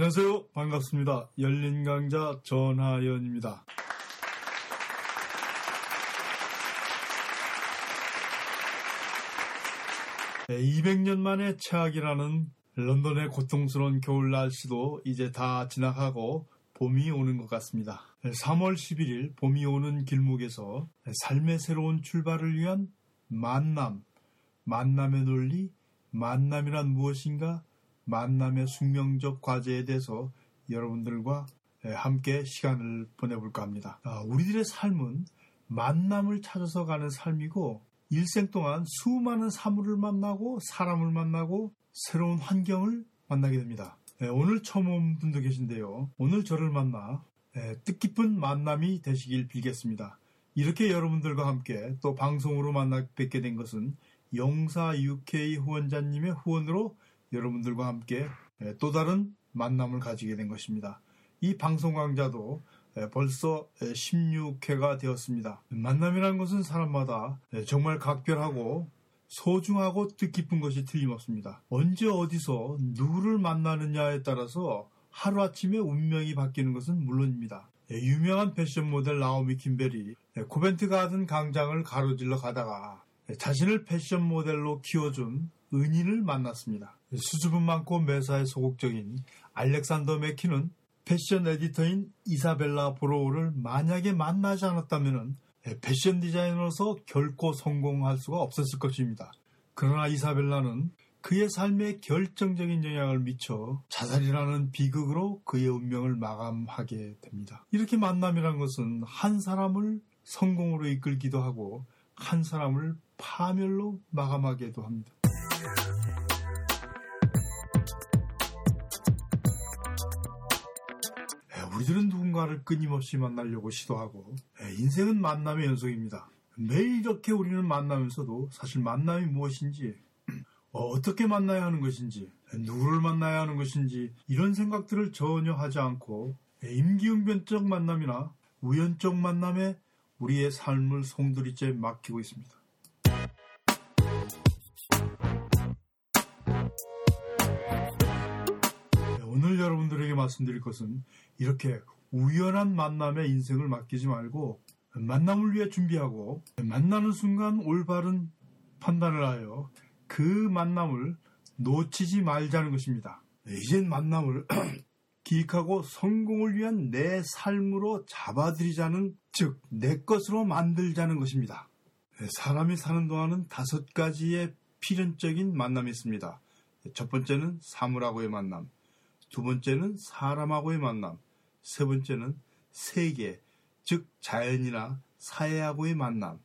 안녕하세요. 반갑습니다. 열린 강자 전하연입니다. 200년 만에 최악이라는 런던의 고통스러운 겨울 날씨도 이제 다 지나가고 봄이 오는 것 같습니다. 3월 11일 봄이 오는 길목에서 삶의 새로운 출발을 위한 만남, 만남의 논리, 만남이란 무엇인가, 만남의 숙명적 과제에 대해서 여러분들과 함께 시간을 보내볼까 합니다. 아, 우리들의 삶은 만남을 찾아서 가는 삶이고 일생 동안 수많은 사물을 만나고 사람을 만나고 새로운 환경을 만나게 됩니다. 오늘 처음 온 분도 계신데요. 오늘 저를 만나 뜻깊은 만남이 되시길 빌겠습니다. 이렇게 여러분들과 함께 또 방송으로 만나 뵙게 된 것은 영사 UK 후원자님의 후원으로 여러분들과 함께 또 다른 만남을 가지게 된 것입니다. 이 방송 강좌도 벌써 16회가 되었습니다. 만남이라는 것은 사람마다 정말 각별하고 소중하고 뜻깊은 것이 틀림없습니다. 언제 어디서 누구를 만나느냐에 따라서 하루아침에 운명이 바뀌는 것은 물론입니다. 유명한 패션 모델 나오미 김벨이 코벤트 가든 광장을 가로질러 가다가 자신을 패션 모델로 키워준 은인을 만났습니다. 수줍음 많고 매사에 소극적인 알렉산더 맥퀸은 패션 에디터인 이사벨라 블로우를 만약에 만나지 않았다면 패션 디자이너로서 결코 성공할 수가 없었을 것입니다. 그러나 이사벨라는 그의 삶에 결정적인 영향을 미쳐 자살이라는 비극으로 그의 운명을 마감하게 됩니다. 이렇게 만남이란 것은 한 사람을 성공으로 이끌기도 하고 한 사람을 파멸로 마감하기도 합니다. 우리들은 누군가를 끊임없이 만나려고 시도하고 인생은 만남의 연속입니다. 매일 이렇게 우리는 만나면서도 사실 만남이 무엇인지 어떻게 만나야 하는 것인지 누구를 만나야 하는 것인지 이런 생각들을 전혀 하지 않고 임기응변적 만남이나 우연적 만남에 우리의 삶을 송두리째 맡기고 있습니다. 여러분들에게 말씀드릴 것은 이렇게 우연한 만남에 인생을 맡기지 말고 만남을 위해 준비하고 만나는 순간 올바른 판단을 하여 그 만남을 놓치지 말자는 것입니다. 이젠 만남을 기획하고 성공을 위한 내 삶으로 잡아들이자는 즉 내 것으로 만들자는 것입니다. 사람이 사는 동안은 다섯 가지의 필연적인 만남이 있습니다. 첫 번째는 사물하고의 만남, 두 번째는 사람하고의 만남, 세 번째는 세계, 즉 자연이나 사회하고의 만남,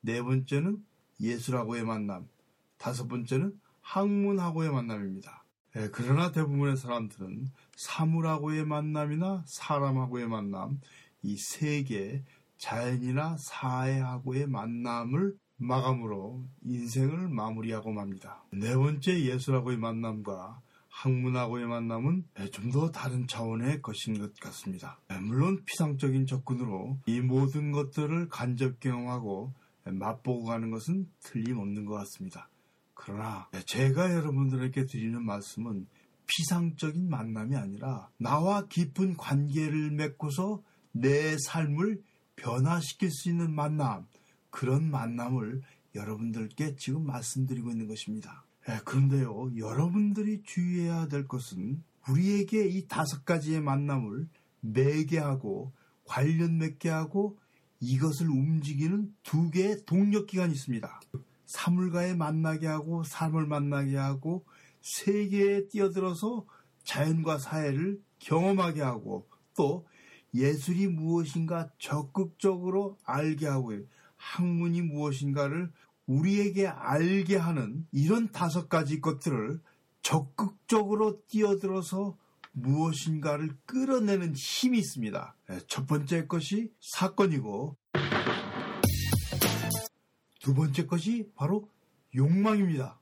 네 번째는 예술하고의 만남, 다섯 번째는 학문하고의 만남입니다. 예, 그러나 대부분의 사람들은 사물하고의 만남이나 사람하고의 만남, 이 세계, 자연이나 사회하고의 만남을 마감으로 인생을 마무리하고 맙니다. 네 번째 예술하고의 만남과 학문하고의 만남은 좀 더 다른 차원의 것인 것 같습니다. 물론 피상적인 접근으로 이 모든 것들을 간접 경험하고 맛보고 가는 것은 틀림없는 것 같습니다. 그러나 제가 여러분들에게 드리는 말씀은 피상적인 만남이 아니라 나와 깊은 관계를 맺고서 내 삶을 변화시킬 수 있는 만남, 그런 만남을 여러분들께 지금 말씀드리고 있는 것입니다. 예, 그런데요, 여러분들이 주의해야 될 것은 우리에게 이 다섯 가지의 만남을 매개 하고 관련 맺게 하고 이것을 움직이는 두 개의 동력기관이 있습니다. 사물과의 만나게 하고 삶을 만나게 하고 세계에 뛰어들어서 자연과 사회를 경험하게 하고 또 예술이 무엇인가 적극적으로 알게 하고 학문이 무엇인가를 우리에게 알게 하는 이런 다섯 가지 것들을 적극적으로 뛰어들어서 무엇인가를 끌어내는 힘이 있습니다. 네, 첫 번째 것이 사건이고 두 번째 것이 바로 욕망입니다.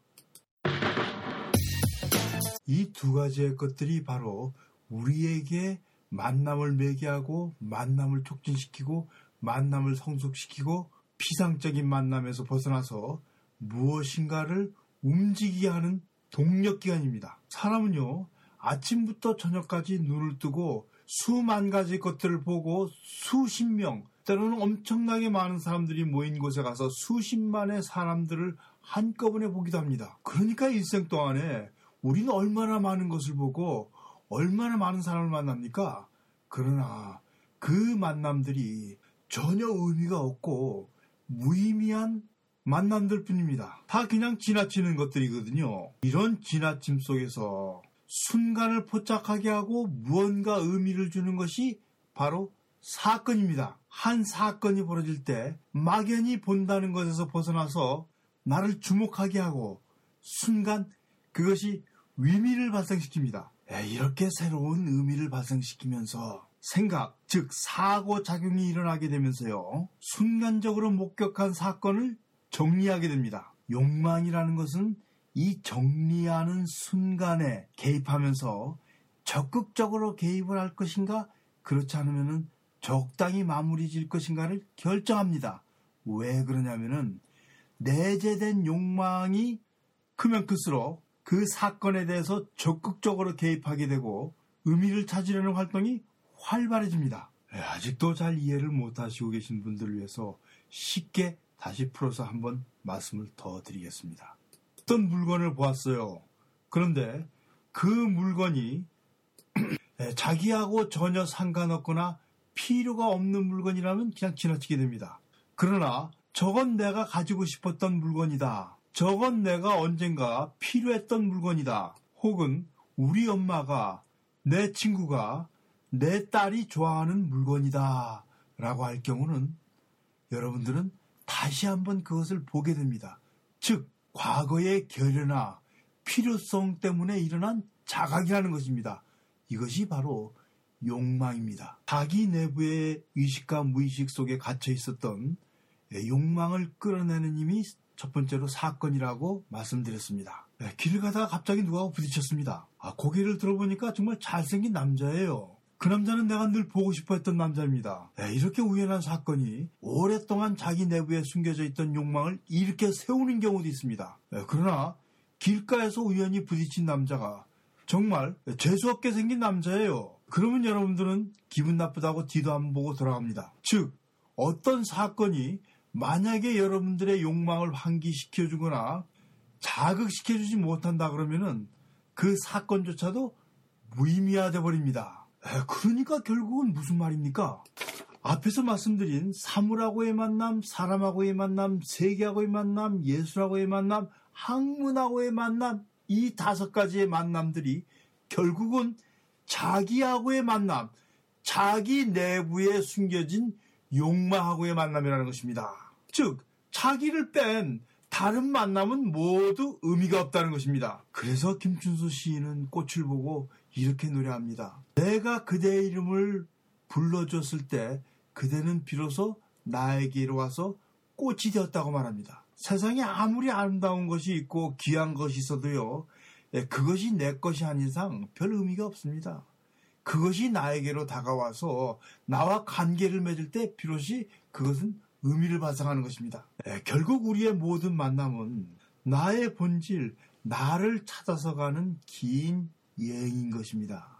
이 두 가지의 것들이 바로 우리에게 만남을 매개하고 만남을 촉진시키고 만남을 성숙시키고 피상적인 만남에서 벗어나서 무엇인가를 움직이게 하는 동력기관입니다. 사람은요, 아침부터 저녁까지 눈을 뜨고 수만 가지 것들을 보고 수십 명, 때로는 엄청나게 많은 사람들이 모인 곳에 가서 수십만의 사람들을 한꺼번에 보기도 합니다. 그러니까 일생 동안에 우리는 얼마나 많은 것을 보고 얼마나 많은 사람을 만납니까? 그러나 그 만남들이 전혀 의미가 없고 무의미한 만남들 뿐입니다. 다 그냥 지나치는 것들이거든요. 이런 지나침 속에서 순간을 포착하게 하고 무언가 의미를 주는 것이 바로 사건입니다. 한 사건이 벌어질 때 막연히 본다는 것에서 벗어나서 나를 주목하게 하고 순간 그것이 의미를 발생시킵니다. 이렇게 새로운 의미를 발생시키면서 생각, 즉 사고 작용이 일어나게 되면서요. 순간적으로 목격한 사건을 정리하게 됩니다. 욕망이라는 것은 이 정리하는 순간에 개입하면서 적극적으로 개입을 할 것인가 그렇지 않으면 적당히 마무리 질 것인가를 결정합니다. 왜 그러냐면은 내재된 욕망이 크면 클수록 그 사건에 대해서 적극적으로 개입하게 되고 의미를 찾으려는 활동이 활발해집니다. 예, 아직도 잘 이해를 못하시고 계신 분들을 위해서 쉽게 다시 풀어서 한번 말씀을 더 드리겠습니다. 어떤 물건을 보았어요. 그런데 그 물건이 예, 자기하고 전혀 상관없거나 필요가 없는 물건이라면 그냥 지나치게 됩니다. 그러나 저건 내가 가지고 싶었던 물건이다. 저건 내가 언젠가 필요했던 물건이다. 혹은 우리 엄마가 내 친구가 내 딸이 좋아하는 물건이다. 라고 할 경우는 여러분들은 다시 한번 그것을 보게 됩니다. 즉, 과거의 결여나 필요성 때문에 일어난 자각이라는 것입니다. 이것이 바로 욕망입니다. 자기 내부의 의식과 무의식 속에 갇혀 있었던 욕망을 끌어내는 힘이 첫 번째로 사건이라고 말씀드렸습니다. 길을 가다가 갑자기 누가 부딪혔습니다. 아, 고개를 들어보니까 정말 잘생긴 남자예요. 그 남자는 내가 늘 보고 싶어 했던 남자입니다. 이렇게 우연한 사건이 오랫동안 자기 내부에 숨겨져 있던 욕망을 이렇게 세우는 경우도 있습니다. 그러나 길가에서 우연히 부딪힌 남자가 정말 재수없게 생긴 남자예요. 그러면 여러분들은 기분 나쁘다고 뒤도 안 보고 돌아갑니다. 즉, 어떤 사건이 만약에 여러분들의 욕망을 환기시켜 주거나 자극시켜 주지 못한다 그러면은 그 사건조차도 무의미화돼 버립니다. 그러니까 결국은 무슨 말입니까? 앞에서 말씀드린 사물하고의 만남, 사람하고의 만남, 세계하고의 만남, 예술하고의 만남, 학문하고의 만남, 이 다섯 가지의 만남들이 결국은 자기하고의 만남, 자기 내부에 숨겨진 욕망하고의 만남이라는 것입니다. 즉, 자기를 뺀 다른 만남은 모두 의미가 없다는 것입니다. 그래서 김춘수 시인은 꽃을 보고 이렇게 노래합니다. 내가 그대의 이름을 불러줬을 때 그대는 비로소 나에게로 와서 꽃이 되었다고 말합니다. 세상에 아무리 아름다운 것이 있고 귀한 것이 있어도요, 예, 그것이 내 것이 아닌 이상 별 의미가 없습니다. 그것이 나에게로 다가와서 나와 관계를 맺을 때 비로소 그것은 의미를 발생하는 것입니다. 예, 결국 우리의 모든 만남은 나의 본질, 나를 찾아서 가는 긴 여행인 것입니다.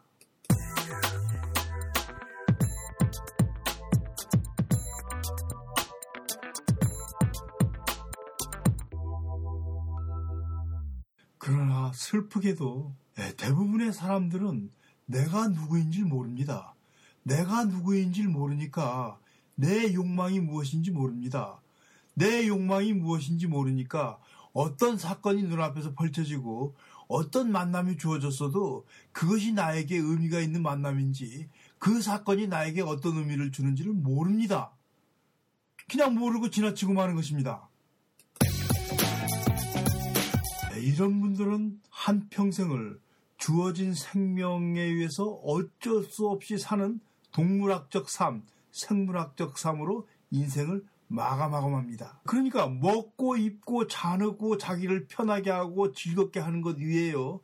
그러나 슬프게도 예, 대부분의 사람들은 내가 누구인지 모릅니다. 내가 누구인지 모르니까 내 욕망이 무엇인지 모릅니다. 내 욕망이 무엇인지 모르니까 어떤 사건이 눈앞에서 펼쳐지고 어떤 만남이 주어졌어도 그것이 나에게 의미가 있는 만남인지 그 사건이 나에게 어떤 의미를 주는지를 모릅니다. 그냥 모르고 지나치고 마는 것입니다. 이런 분들은 한평생을 주어진 생명에 의해서 어쩔 수 없이 사는 동물학적 삶, 생물학적 삶으로 인생을 마감하고 맙니다. 그러니까 먹고 입고 자느고 자기를 편하게 하고 즐겁게 하는 것 위에요.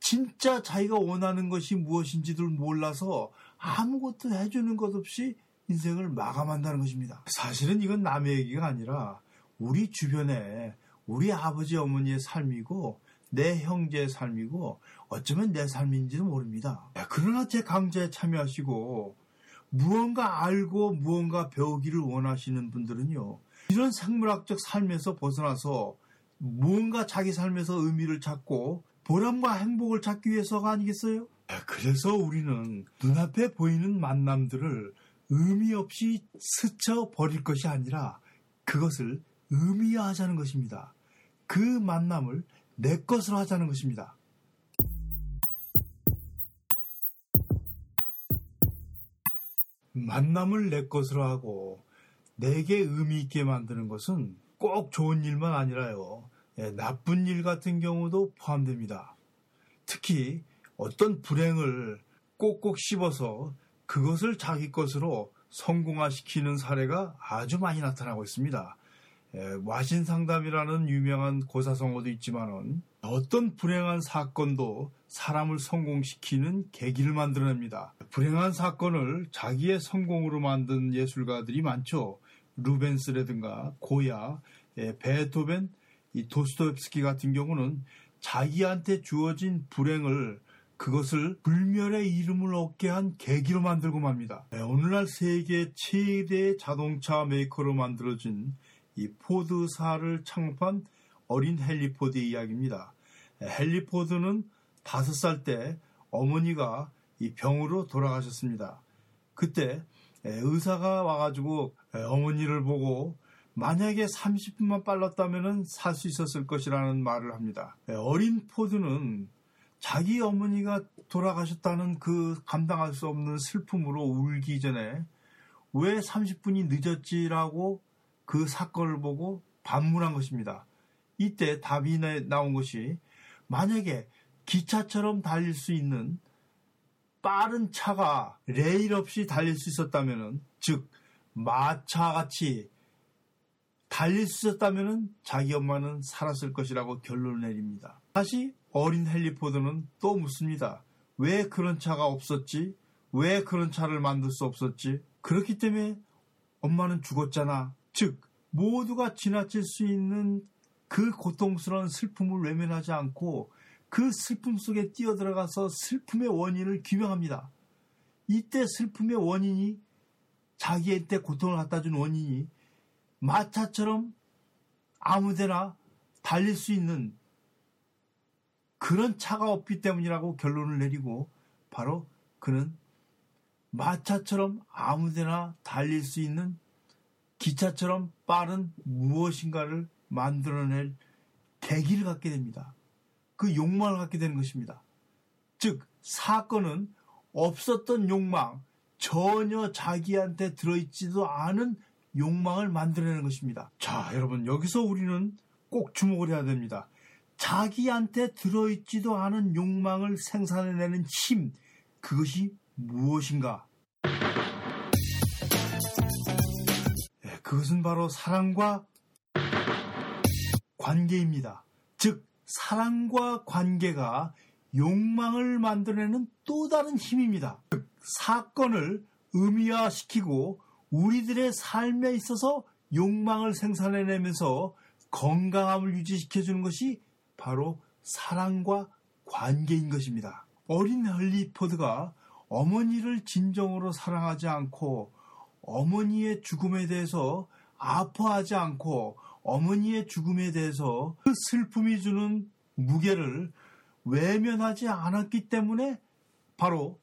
진짜 자기가 원하는 것이 무엇인지를 몰라서 아무것도 해주는 것 없이 인생을 마감한다는 것입니다. 사실은 이건 남의 얘기가 아니라 우리 주변에 우리 아버지 어머니의 삶이고 내 형제의 삶이고 어쩌면 내 삶인지도 모릅니다. 그러나 제 강좌에 참여하시고 무언가 알고 무언가 배우기를 원하시는 분들은요. 이런 생물학적 삶에서 벗어나서 무언가 자기 삶에서 의미를 찾고 보람과 행복을 찾기 위해서가 아니겠어요? 그래서 우리는 눈앞에 보이는 만남들을 의미 없이 스쳐 버릴 것이 아니라 그것을 의미화하자는 것입니다. 그 만남을 내 것으로 하자는 것입니다. 만남을 내 것으로 하고 내게 의미 있게 만드는 것은 꼭 좋은 일만 아니라요. 예, 나쁜 일 같은 경우도 포함됩니다. 특히 어떤 불행을 꼭꼭 씹어서 그것을 자기 것으로 성공화시키는 사례가 아주 많이 나타나고 있습니다. 예, 와신 상담이라는 유명한 고사성어도 있지만은 어떤 불행한 사건도 사람을 성공시키는 계기를 만들어냅니다. 불행한 사건을 자기의 성공으로 만든 예술가들이 많죠. 루벤스라든가 고야, 예, 베토벤, 이 도스토옙스키 같은 경우는 자기한테 주어진 불행을 그것을 불멸의 이름을 얻게 한 계기로 만들고 맙니다. 네, 오늘날 세계 최대 자동차 메이커로 만들어진 이 포드사를 창업한 어린 헨리 포드의 이야기입니다. 헨리 포드는 다섯 살때 어머니가 이 병으로 돌아가셨습니다. 그때 의사가 와가지고 어머니를 보고 만약에 30분만 빨랐다면 살 수 있었을 것이라는 말을 합니다. 어린 포드는 자기 어머니가 돌아가셨다는 그 감당할 수 없는 슬픔으로 울기 전에 왜 30분이 늦었지라고 그 사건을 보고 반문한 것입니다. 이때 답이 나온 것이 만약에 기차처럼 달릴 수 있는 빠른 차가 레일 없이 달릴 수 있었다면, 즉, 마차 같이 달릴 수 있었다면 자기 엄마는 살았을 것이라고 결론을 내립니다. 다시 어린 헨리포드는 또 묻습니다. 왜 그런 차가 없었지? 왜 그런 차를 만들 수 없었지? 그렇기 때문에 엄마는 죽었잖아. 즉, 모두가 지나칠 수 있는 그 고통스러운 슬픔을 외면하지 않고 그 슬픔 속에 뛰어들어가서 슬픔의 원인을 규명합니다. 이때 슬픔의 원인이 자기한테 고통을 갖다 준 원인이 마차처럼 아무데나 달릴 수 있는 그런 차가 없기 때문이라고 결론을 내리고 바로 그는 마차처럼 아무데나 달릴 수 있는 기차처럼 빠른 무엇인가를 만들어낼 계기를 갖게 됩니다. 그 욕망을 갖게 되는 것입니다. 즉, 사건은 없었던 욕망, 전혀 자기한테 들어있지도 않은 욕망을 만들어내는 것입니다. 자, 여러분, 여기서 우리는 꼭 주목을 해야 됩니다. 자기한테 들어있지도 않은 욕망을 생산해내는 힘, 그것이 무엇인가? 그것은 바로 사랑과 관계입니다. 즉, 사랑과 관계가 욕망을 만들어내는 또 다른 힘입니다. 즉, 사건을 의미화시키고 우리들의 삶에 있어서 욕망을 생산해내면서 건강함을 유지시켜주는 것이 바로 사랑과 관계인 것입니다. 어린 헐리포드가 어머니를 진정으로 사랑하지 않고 어머니의 죽음에 대해서 아파하지 않고 어머니의 죽음에 대해서 그 슬픔이 주는 무게를 외면하지 않았기 때문에 바로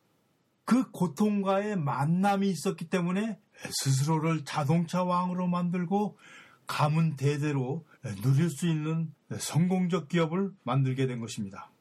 그 고통과의 만남이 있었기 때문에 스스로를 자동차 왕으로 만들고 가문 대대로 누릴 수 있는 성공적 기업을 만들게 된 것입니다.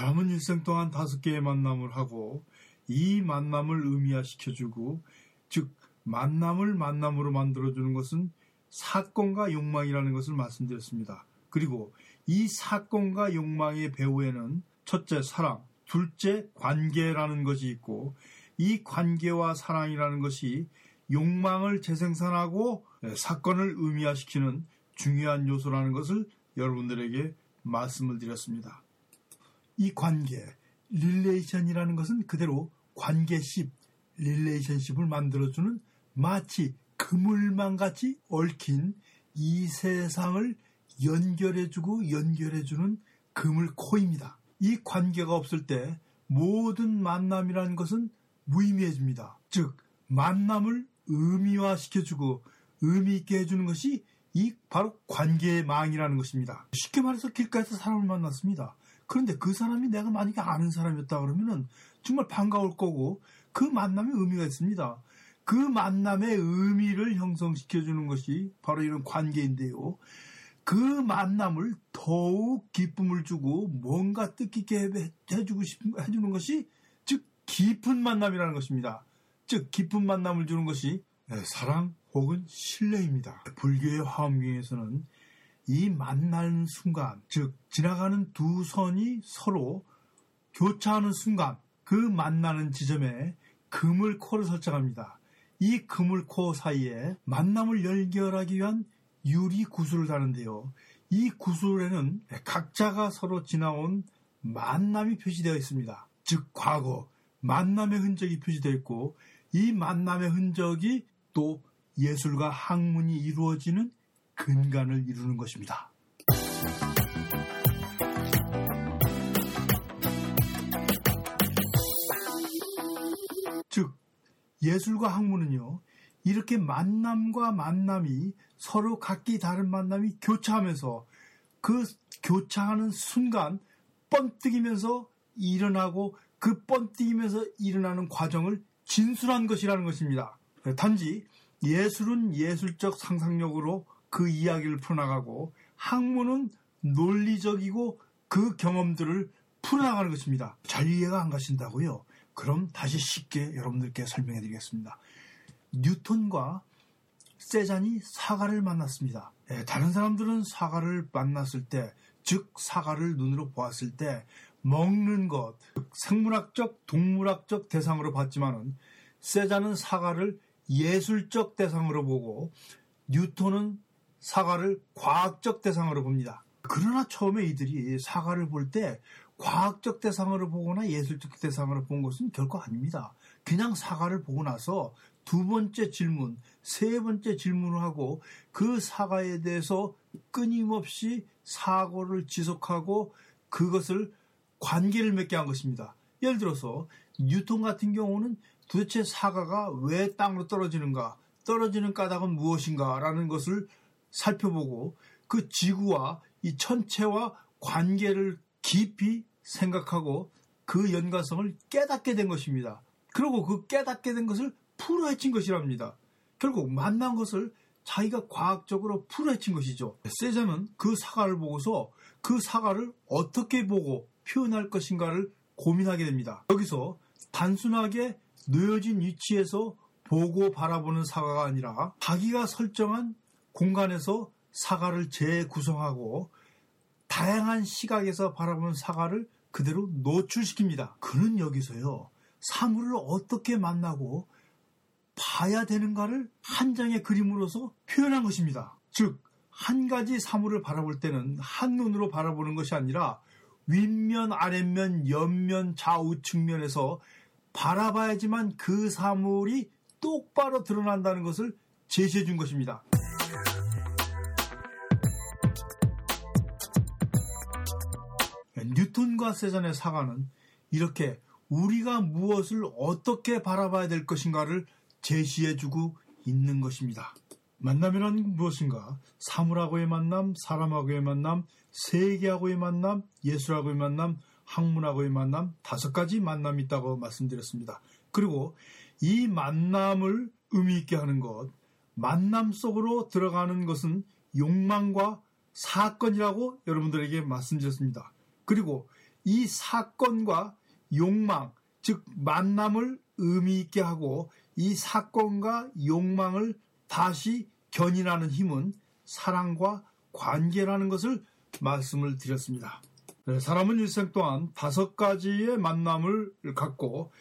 사람은 일생 동안 다섯 개의 만남을 하고 이 만남을 의미화시켜주고 즉 만남을 만남으로 만들어주는 것은 사건과 욕망이라는 것을 말씀드렸습니다. 그리고 이 사건과 욕망의 배후에는 첫째 사랑, 둘째 관계라는 것이 있고 이 관계와 사랑이라는 것이 욕망을 재생산하고 사건을 의미화시키는 중요한 요소라는 것을 여러분들에게 말씀을 드렸습니다. 이 관계, relation이라는 것은 그대로 관계십, relationship을 만들어주는 마치 그물망 같이 얽힌 이 세상을 연결해주고 연결해주는 그물코입니다. 이 관계가 없을 때 모든 만남이라는 것은 무의미해집니다. 즉 만남을 의미화시켜주고 의미 있게 해주는 것이 이 바로 관계의 망이라는 것입니다. 쉽게 말해서 길가에서 사람을 만났습니다. 그런데 그 사람이 내가 만약에 아는 사람이었다 그러면은 정말 반가울 거고 그 만남에 의미가 있습니다. 그 만남의 의미를 형성시켜주는 것이 바로 이런 관계인데요. 그 만남을 더욱 기쁨을 주고 뭔가 뜻깊게 해주고 싶, 해주는 것이 즉 깊은 만남이라는 것입니다. 즉 깊은 만남을 주는 것이 네, 사랑 혹은 신뢰입니다. 불교의 화엄경에서는 이 만나는 순간, 즉 지나가는 두 선이 서로 교차하는 순간 그 만나는 지점에 그물코를 설정합니다. 이 그물코 사이에 만남을 연결하기 위한 유리 구슬을 다는데요. 이 구슬에는 각자가 서로 지나온 만남이 표시되어 있습니다. 즉 과거 만남의 흔적이 표시되어 있고 이 만남의 흔적이 또 예술과 학문이 이루어지는 근간을 이루는 것입니다. 즉 예술과 학문은요 이렇게 만남과 만남이 서로 각기 다른 만남이 교차하면서 그 교차하는 순간 뻔뜨기면서 일어나고 그 뻔뜨기면서 일어나는 과정을 진술한 것이라는 것입니다. 단지 예술은 예술적 상상력으로 그 이야기를 풀어나가고 학문은 논리적이고 그 경험들을 풀어나가는 것입니다. 잘 이해가 안 가신다고요? 그럼 다시 쉽게 여러분들께 설명해 드리겠습니다. 뉴턴과 세잔이 사과를 만났습니다. 예, 다른 사람들은 사과를 만났을 때, 즉 사과를 눈으로 보았을 때 먹는 것, 생물학적, 동물학적 대상으로 봤지만은 세잔은 사과를 예술적 대상으로 보고 뉴턴은 사과를 과학적 대상으로 봅니다. 그러나 처음에 이들이 사과를 볼 때 과학적 대상으로 보거나 예술적 대상으로 본 것은 결코 아닙니다. 그냥 사과를 보고 나서 두 번째 질문, 세 번째 질문을 하고 그 사과에 대해서 끊임없이 사고를 지속하고 그것을 관계를 맺게 한 것입니다. 예를 들어서 뉴턴 같은 경우는 도대체 사과가 왜 땅으로 떨어지는가, 떨어지는 까닭은 무엇인가 라는 것을 살펴보고 그 지구와 이 천체와 관계를 깊이 생각하고 그 연관성을 깨닫게 된 것입니다. 그리고 그 깨닫게 된 것을 풀어헤친 것이랍니다. 결국 만난 것을 자기가 과학적으로 풀어헤친 것이죠. 세자는 그 사과를 보고서 그 사과를 어떻게 보고 표현할 것인가를 고민하게 됩니다. 여기서 단순하게 놓여진 위치에서 보고 바라보는 사과가 아니라 자기가 설정한 공간에서 사과를 재구성하고 다양한 시각에서 바라보는 사과를 그대로 노출시킵니다. 그는 여기서요, 사물을 어떻게 만나고 봐야 되는가를 한 장의 그림으로서 표현한 것입니다. 즉, 한 가지 사물을 바라볼 때는 한 눈으로 바라보는 것이 아니라 윗면, 아랫면, 옆면, 좌우 측면에서 바라봐야지만 그 사물이 똑바로 드러난다는 것을 제시해 준 것입니다. 뉴턴과 세잔의 사과는 이렇게 우리가 무엇을 어떻게 바라봐야 될 것인가를 제시해주고 있는 것입니다. 만남이란 무엇인가? 사물하고의 만남, 사람하고의 만남, 세계하고의 만남, 예술하고의 만남, 학문하고의 만남, 다섯 가지 만남이 있다고 말씀드렸습니다. 그리고 이 만남을 의미 있게 하는 것, 만남 속으로 들어가는 것은 욕망과 사건이라고 여러분들에게 말씀드렸습니다. 그리고 이 사건과 욕망, 즉 만남을 의미 있게 하고 이 사건과 욕망을 다시 견인하는 힘은 사랑과 관계라는 것을 말씀을 드렸습니다. 네, 사람은 일생 동안 다섯 가지의 만남을 갖고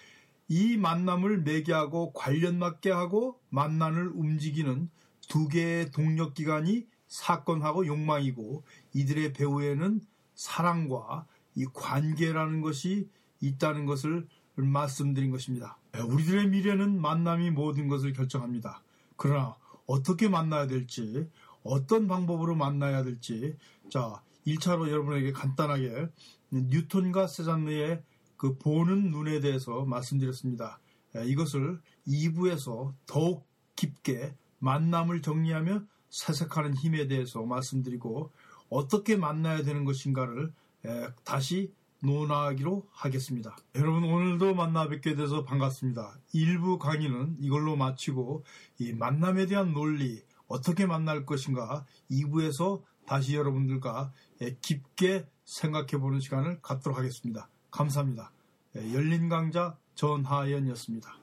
이 만남을 매개하고 관련 맞게 하고 만남을 움직이는 두 개의 동력 기관이 사건하고 욕망이고 이들의 배후에는 사랑과 이 관계라는 것이 있다는 것을 말씀드린 것입니다. 우리들의 미래는 만남이 모든 것을 결정합니다. 그러나 어떻게 만나야 될지, 어떤 방법으로 만나야 될지, 자, 1차로 여러분에게 간단하게 뉴턴과 세잔느의 그 보는 눈에 대해서 말씀드렸습니다. 이것을 2부에서 더욱 깊게 만남을 정리하며 사색하는 힘에 대해서 말씀드리고 어떻게 만나야 되는 것인가를 다시 논하기로 하겠습니다. 여러분 오늘도 만나 뵙게 돼서 반갑습니다. 1부 강의는 이걸로 마치고 이 만남에 대한 논리 어떻게 만날 것인가 2부에서 다시 여러분들과 깊게 생각해 보는 시간을 갖도록 하겠습니다. 감사합니다. 열린 강좌 전하연이었습니다.